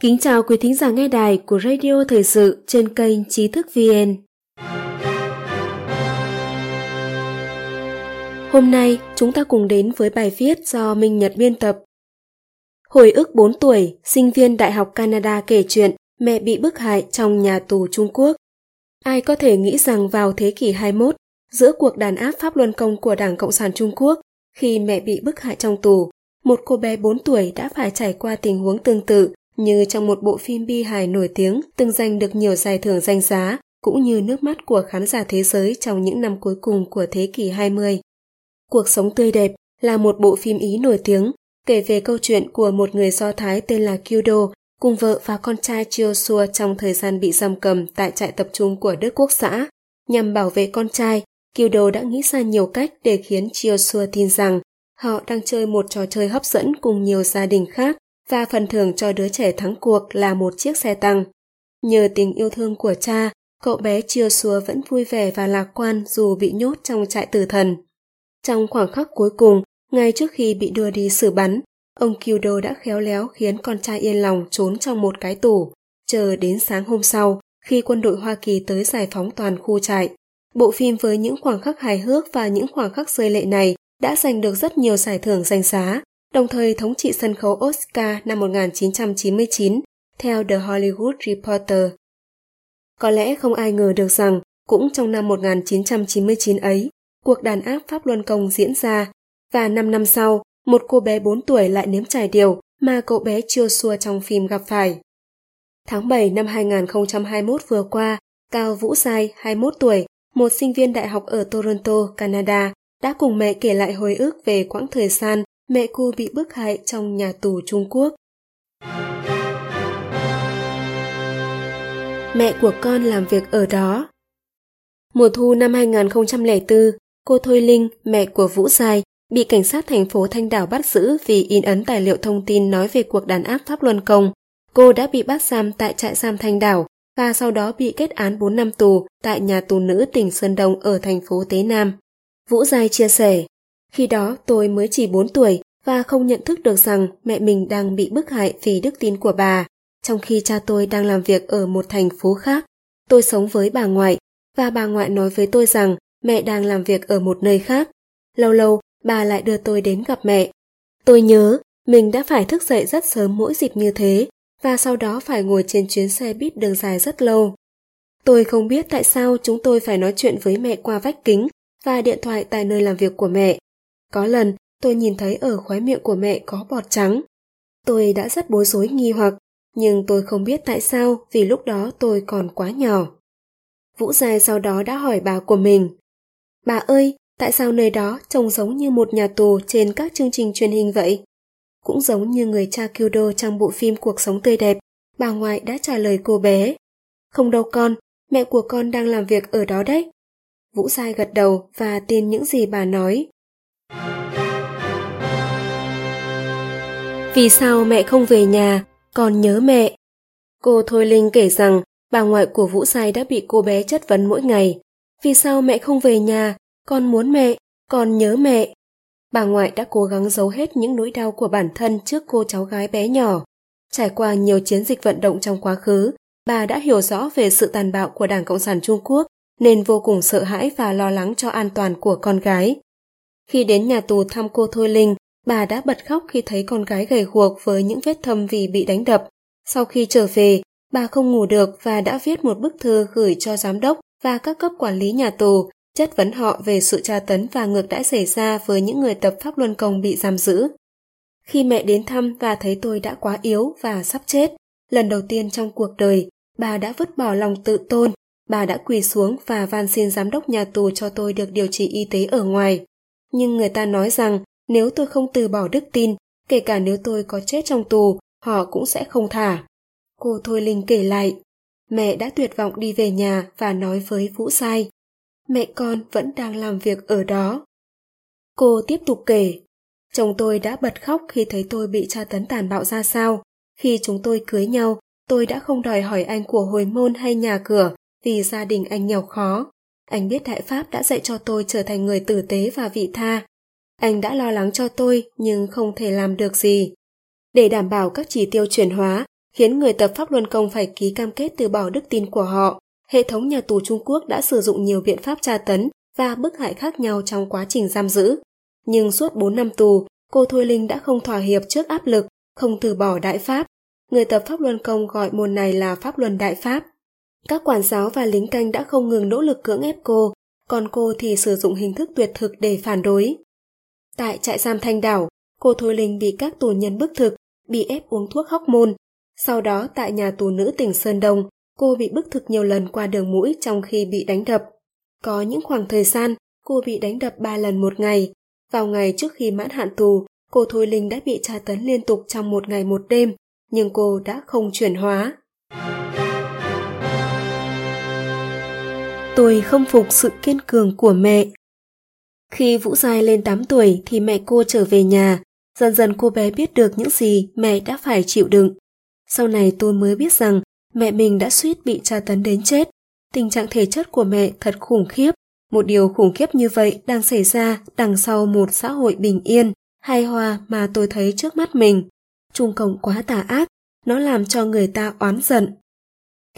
Kính chào quý thính giả nghe đài của Radio Thời sự trên kênh Trí thức VN. Hôm nay chúng ta cùng đến với bài viết do Minh Nhật biên tập. Hồi ức 4 tuổi, sinh viên Đại học Canada kể chuyện mẹ bị bức hại trong nhà tù Trung Quốc. Ai có thể nghĩ rằng vào thế kỷ 21, giữa cuộc đàn áp pháp luân công của Đảng Cộng sản Trung Quốc, khi mẹ bị bức hại trong tù, một cô bé 4 tuổi đã phải trải qua tình huống tương tự như trong một bộ phim bi hài nổi tiếng từng giành được nhiều giải thưởng danh giá, cũng như nước mắt của khán giả thế giới trong những năm cuối cùng của thế kỷ 20. Cuộc sống tươi đẹp là một bộ phim Ý nổi tiếng, kể về câu chuyện của một người Do Thái tên là Kyudo cùng vợ và con trai Chiosua trong thời gian bị giam cầm tại trại tập trung của Đức Quốc xã. Nhằm bảo vệ con trai, Kyudo đã nghĩ ra nhiều cách để khiến Chiosua tin rằng họ đang chơi một trò chơi hấp dẫn cùng nhiều gia đình khác và phần thưởng cho đứa trẻ thắng cuộc là một chiếc xe tăng. Nhờ tình yêu thương của cha, cậu bé Joshua vẫn vui vẻ và lạc quan dù bị nhốt trong trại tử thần. Trong khoảng khắc cuối cùng, ngay trước khi bị đưa đi xử bắn, ông Kyudo đã khéo léo khiến con trai yên lòng trốn trong một cái tủ, chờ đến sáng hôm sau khi quân đội Hoa Kỳ tới giải phóng toàn khu trại. Bộ phim với những khoảng khắc hài hước và những khoảng khắc rơi lệ này đã giành được rất nhiều giải thưởng danh giá, đồng thời thống trị sân khấu Oscar năm 1999 theo The Hollywood Reporter. Có lẽ không ai ngờ được rằng cũng trong năm 1999 ấy, cuộc đàn áp Pháp Luân Công diễn ra và 5 năm sau, một cô bé 4 tuổi lại nếm trải điều mà cậu bé chưa xua trong phim gặp phải. Tháng 7 năm 2021 vừa qua, Cao Vũ Sai, 21 tuổi, một sinh viên đại học ở Toronto, Canada, đã cùng mẹ kể lại hồi ức về quãng thời gian mẹ cô bị bức hại trong nhà tù Trung Quốc. Mẹ của con làm việc ở đó. Mùa thu năm 2004, cô Thôi Linh, mẹ của Vũ Dài, bị cảnh sát thành phố Thanh Đảo bắt giữ vì in ấn tài liệu thông tin nói về cuộc đàn áp Pháp Luân Công. Cô đã bị bắt giam tại trại giam Thanh Đảo và sau đó bị kết án 4 năm tù tại nhà tù nữ tỉnh Sơn Đông ở thành phố Tế Nam. Vũ Giai chia sẻ, khi đó tôi mới chỉ 4 tuổi và không nhận thức được rằng mẹ mình đang bị bức hại vì đức tin của bà, trong khi cha tôi đang làm việc ở một thành phố khác. Tôi sống với bà ngoại và bà ngoại nói với tôi rằng mẹ đang làm việc ở một nơi khác. Lâu lâu, bà lại đưa tôi đến gặp mẹ. Tôi nhớ mình đã phải thức dậy rất sớm mỗi dịp như thế và sau đó phải ngồi trên chuyến xe buýt đường dài rất lâu. Tôi không biết tại sao chúng tôi phải nói chuyện với mẹ qua vách kính và điện thoại tại nơi làm việc của mẹ. Có lần, tôi nhìn thấy ở khóe miệng của mẹ có bọt trắng. Tôi đã rất bối rối nghi hoặc, nhưng tôi không biết tại sao vì lúc đó tôi còn quá nhỏ. Vũ Dài sau đó đã hỏi bà của mình. Bà ơi, tại sao nơi đó trông giống như một nhà tù trên các chương trình truyền hình vậy? Cũng giống như người cha Kyudo trong bộ phim Cuộc sống tươi đẹp, bà ngoại đã trả lời cô bé. Không đâu con, mẹ của con đang làm việc ở đó đấy. Vũ Sai gật đầu và tin những gì bà nói. Vì sao mẹ không về nhà, con nhớ mẹ? Cô Thôi Linh kể rằng bà ngoại của Vũ Sai đã bị cô bé chất vấn mỗi ngày. Vì sao mẹ không về nhà, con muốn mẹ, con nhớ mẹ. Bà ngoại đã cố gắng giấu hết những nỗi đau của bản thân trước cô cháu gái bé nhỏ. Trải qua nhiều chiến dịch vận động trong quá khứ, bà đã hiểu rõ về sự tàn bạo của Đảng Cộng sản Trung Quốc nên vô cùng sợ hãi và lo lắng cho an toàn của con gái. Khi đến nhà tù thăm cô Thôi Linh, bà đã bật khóc khi thấy con gái gầy guộc với những vết thâm vì bị đánh đập. Sau khi trở về, bà không ngủ được và đã viết một bức thư gửi cho giám đốc và các cấp quản lý nhà tù, chất vấn họ về sự tra tấn và ngược đãi xảy ra với những người tập pháp luân công bị giam giữ. Khi mẹ đến thăm và thấy tôi đã quá yếu và sắp chết, lần đầu tiên trong cuộc đời, bà đã vứt bỏ lòng tự tôn bà đã quỳ xuống và van xin giám đốc nhà tù cho tôi được điều trị y tế ở ngoài. Nhưng người ta nói rằng nếu tôi không từ bỏ đức tin, kể cả nếu tôi có chết trong tù, họ cũng sẽ không thả. Cô Thôi Linh kể lại, mẹ đã tuyệt vọng đi về nhà và nói với Vũ Sai, mẹ con vẫn đang làm việc ở đó. Cô tiếp tục kể, chồng tôi đã bật khóc khi thấy tôi bị tra tấn tàn bạo ra sao. Khi chúng tôi cưới nhau, tôi đã không đòi hỏi anh của hồi môn hay nhà cửa vì gia đình anh nghèo khó. Anh biết Đại Pháp đã dạy cho tôi trở thành người tử tế và vị tha. Anh đã lo lắng cho tôi nhưng không thể làm được gì. Để đảm bảo các chỉ tiêu chuyển hóa, khiến người tập pháp luân công phải ký cam kết từ bỏ đức tin của họ. Hệ thống nhà tù Trung Quốc đã sử dụng nhiều biện pháp tra tấn và bức hại khác nhau trong quá trình giam giữ. Nhưng suốt 4 năm tù, cô Thôi Linh đã không thỏa hiệp trước áp lực, không từ bỏ đại pháp. Người tập pháp luân công gọi môn này là pháp luân đại pháp. Các quản giáo và lính canh đã không ngừng nỗ lực cưỡng ép cô, còn cô thì sử dụng hình thức tuyệt thực để phản đối. Tại trại giam Thanh Đảo, cô Thôi Linh bị các tù nhân bức thực, bị ép uống thuốc hóc môn. Sau đó tại nhà tù nữ tỉnh Sơn Đông, cô bị bức thực nhiều lần qua đường mũi trong khi bị đánh đập. Có những khoảng thời gian, cô bị đánh đập 3 lần một ngày. Vào ngày trước khi mãn hạn tù, cô Thôi Linh đã bị tra tấn liên tục trong một ngày một đêm, nhưng cô đã không chuyển hóa. Tôi không phục sự kiên cường của mẹ. Khi Vũ Giai lên 8 tuổi thì mẹ cô trở về nhà, dần dần cô bé biết được những gì mẹ đã phải chịu đựng. Sau này tôi mới biết rằng mẹ mình đã suýt bị tra tấn đến chết. Tình trạng thể chất của mẹ thật khủng khiếp. Một điều khủng khiếp như vậy đang xảy ra đằng sau một xã hội bình yên, hài hòa mà tôi thấy trước mắt mình. Trung Cộng quá tà ác, nó làm cho người ta oán giận.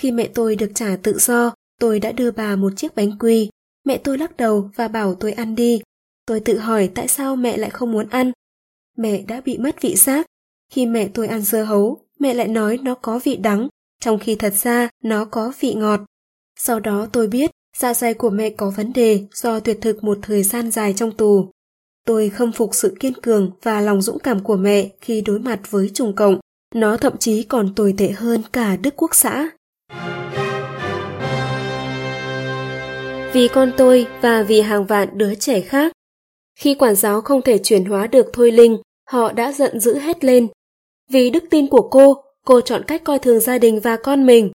Khi mẹ tôi được trả tự do, tôi đã đưa bà một chiếc bánh quy. Mẹ tôi lắc đầu và bảo tôi ăn đi. Tôi tự hỏi tại sao mẹ lại không muốn ăn. Mẹ đã bị mất vị giác. Khi mẹ tôi ăn dưa hấu, mẹ lại nói nó có vị đắng, trong khi thật ra nó có vị ngọt. Sau đó tôi biết dạ dày của mẹ có vấn đề do tuyệt thực một thời gian dài trong tù. Tôi khâm phục sự kiên cường và lòng dũng cảm của mẹ khi đối mặt với trùng Cộng. Nó thậm chí còn tồi tệ hơn cả Đức Quốc xã. Vì con tôi và vì hàng vạn đứa trẻ khác. Khi quản giáo không thể chuyển hóa được Thôi Linh, họ đã giận dữ hết lên. Vì đức tin của cô, cô chọn cách coi thường gia đình và con mình.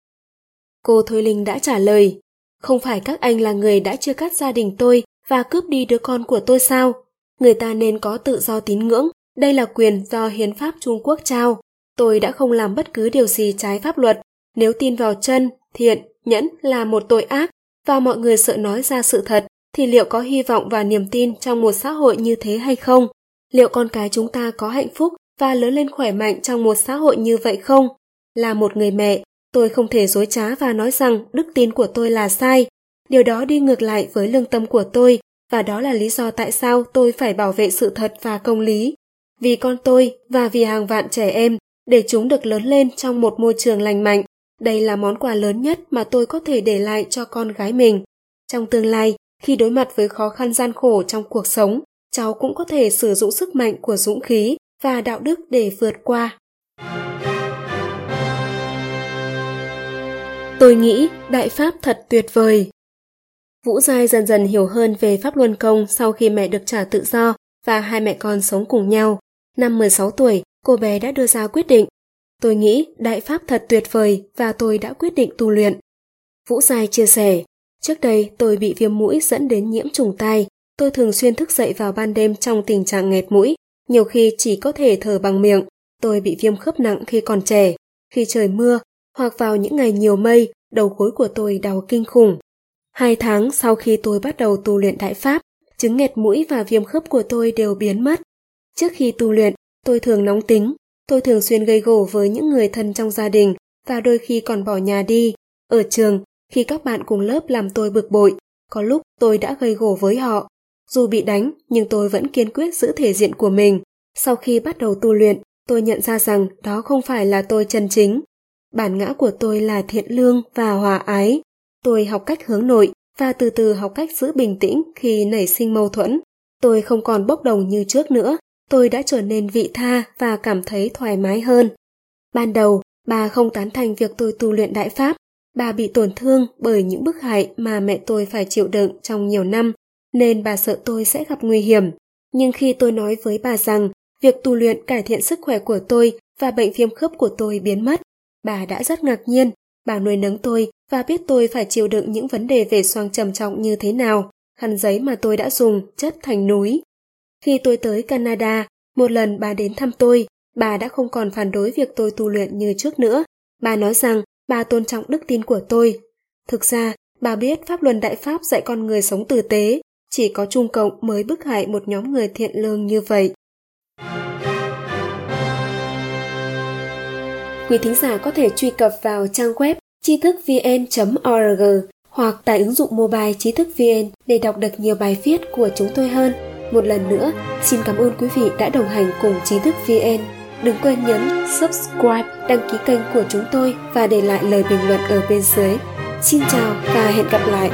Cô Thôi Linh đã trả lời, không phải các anh là người đã chia cắt gia đình tôi và cướp đi đứa con của tôi sao? Người ta nên có tự do tín ngưỡng, đây là quyền do hiến pháp Trung Quốc trao. Tôi đã không làm bất cứ điều gì trái pháp luật. Nếu tin vào chân, thiện, nhẫn là một tội ác và mọi người sợ nói ra sự thật, thì liệu có hy vọng và niềm tin trong một xã hội như thế hay không? Liệu con cái chúng ta có hạnh phúc và lớn lên khỏe mạnh trong một xã hội như vậy không? Là một người mẹ, tôi không thể dối trá và nói rằng đức tin của tôi là sai. Điều đó đi ngược lại với lương tâm của tôi và đó là lý do tại sao tôi phải bảo vệ sự thật và công lý. Vì con tôi và vì hàng vạn trẻ em, để chúng được lớn lên trong một môi trường lành mạnh. Đây là món quà lớn nhất mà tôi có thể để lại cho con gái mình. Trong tương lai, khi đối mặt với khó khăn gian khổ trong cuộc sống, cháu cũng có thể sử dụng sức mạnh của dũng khí và đạo đức để vượt qua. Tôi nghĩ Đại Pháp thật tuyệt vời. Vũ Giai dần dần hiểu hơn về Pháp Luân Công sau khi mẹ được trả tự do và hai mẹ con sống cùng nhau. Năm 16 tuổi, cô bé đã đưa ra quyết định. Tôi nghĩ Đại Pháp thật tuyệt vời và tôi đã quyết định tu luyện. Vũ Giai chia sẻ, trước đây tôi bị viêm mũi dẫn đến nhiễm trùng tai. Tôi thường xuyên thức dậy vào ban đêm trong tình trạng nghẹt mũi, nhiều khi chỉ có thể thở bằng miệng. Tôi bị viêm khớp nặng khi còn trẻ. Khi trời mưa, hoặc vào những ngày nhiều mây, đầu gối của tôi đau kinh khủng. Hai tháng sau khi tôi bắt đầu tu luyện đại pháp, chứng nghẹt mũi và viêm khớp của tôi đều biến mất. Trước khi tu luyện, tôi thường nóng tính, tôi thường xuyên gây gổ với những người thân trong gia đình và đôi khi còn bỏ nhà đi. Ở trường, khi các bạn cùng lớp làm tôi bực bội, có lúc tôi đã gây gổ với họ. Dù bị đánh, nhưng tôi vẫn kiên quyết giữ thể diện của mình. Sau khi bắt đầu tu luyện, tôi nhận ra rằng đó không phải là tôi chân chính. Bản ngã của tôi là thiện lương và hòa ái. Tôi học cách hướng nội và từ từ học cách giữ bình tĩnh khi nảy sinh mâu thuẫn. Tôi không còn bốc đồng như trước nữa, tôi đã trở nên vị tha và cảm thấy thoải mái hơn. Ban đầu, bà không tán thành việc tôi tu luyện đại pháp. Bà bị tổn thương bởi những bức hại mà mẹ tôi phải chịu đựng trong nhiều năm, nên bà sợ tôi sẽ gặp nguy hiểm. Nhưng khi tôi nói với bà rằng việc tu luyện cải thiện sức khỏe của tôi và bệnh viêm khớp của tôi biến mất, bà đã rất ngạc nhiên Bà nuôi nấng tôi và biết tôi phải chịu đựng những vấn đề về xoang trầm trọng như thế nào. Khăn giấy mà tôi đã dùng chất thành núi. Khi tôi tới Canada, một lần bà đến thăm tôi, bà đã không còn phản đối việc tôi tu luyện như trước nữa. Bà nói rằng bà tôn trọng đức tin của tôi. Thực ra, bà biết pháp luân đại pháp dạy con người sống tử tế, chỉ có Trung Cộng mới bức hại một nhóm người thiện lương như vậy. Quý thính giả có thể truy cập vào trang web tri thức vn.org hoặc tải ứng dụng mobile trí thức VN để đọc được nhiều bài viết của chúng tôi hơn. Một lần nữa, xin cảm ơn quý vị đã đồng hành cùng trí thức VN. Đừng quên nhấn subscribe, đăng ký kênh của chúng tôi và để lại lời bình luận ở bên dưới. Xin chào và hẹn gặp lại!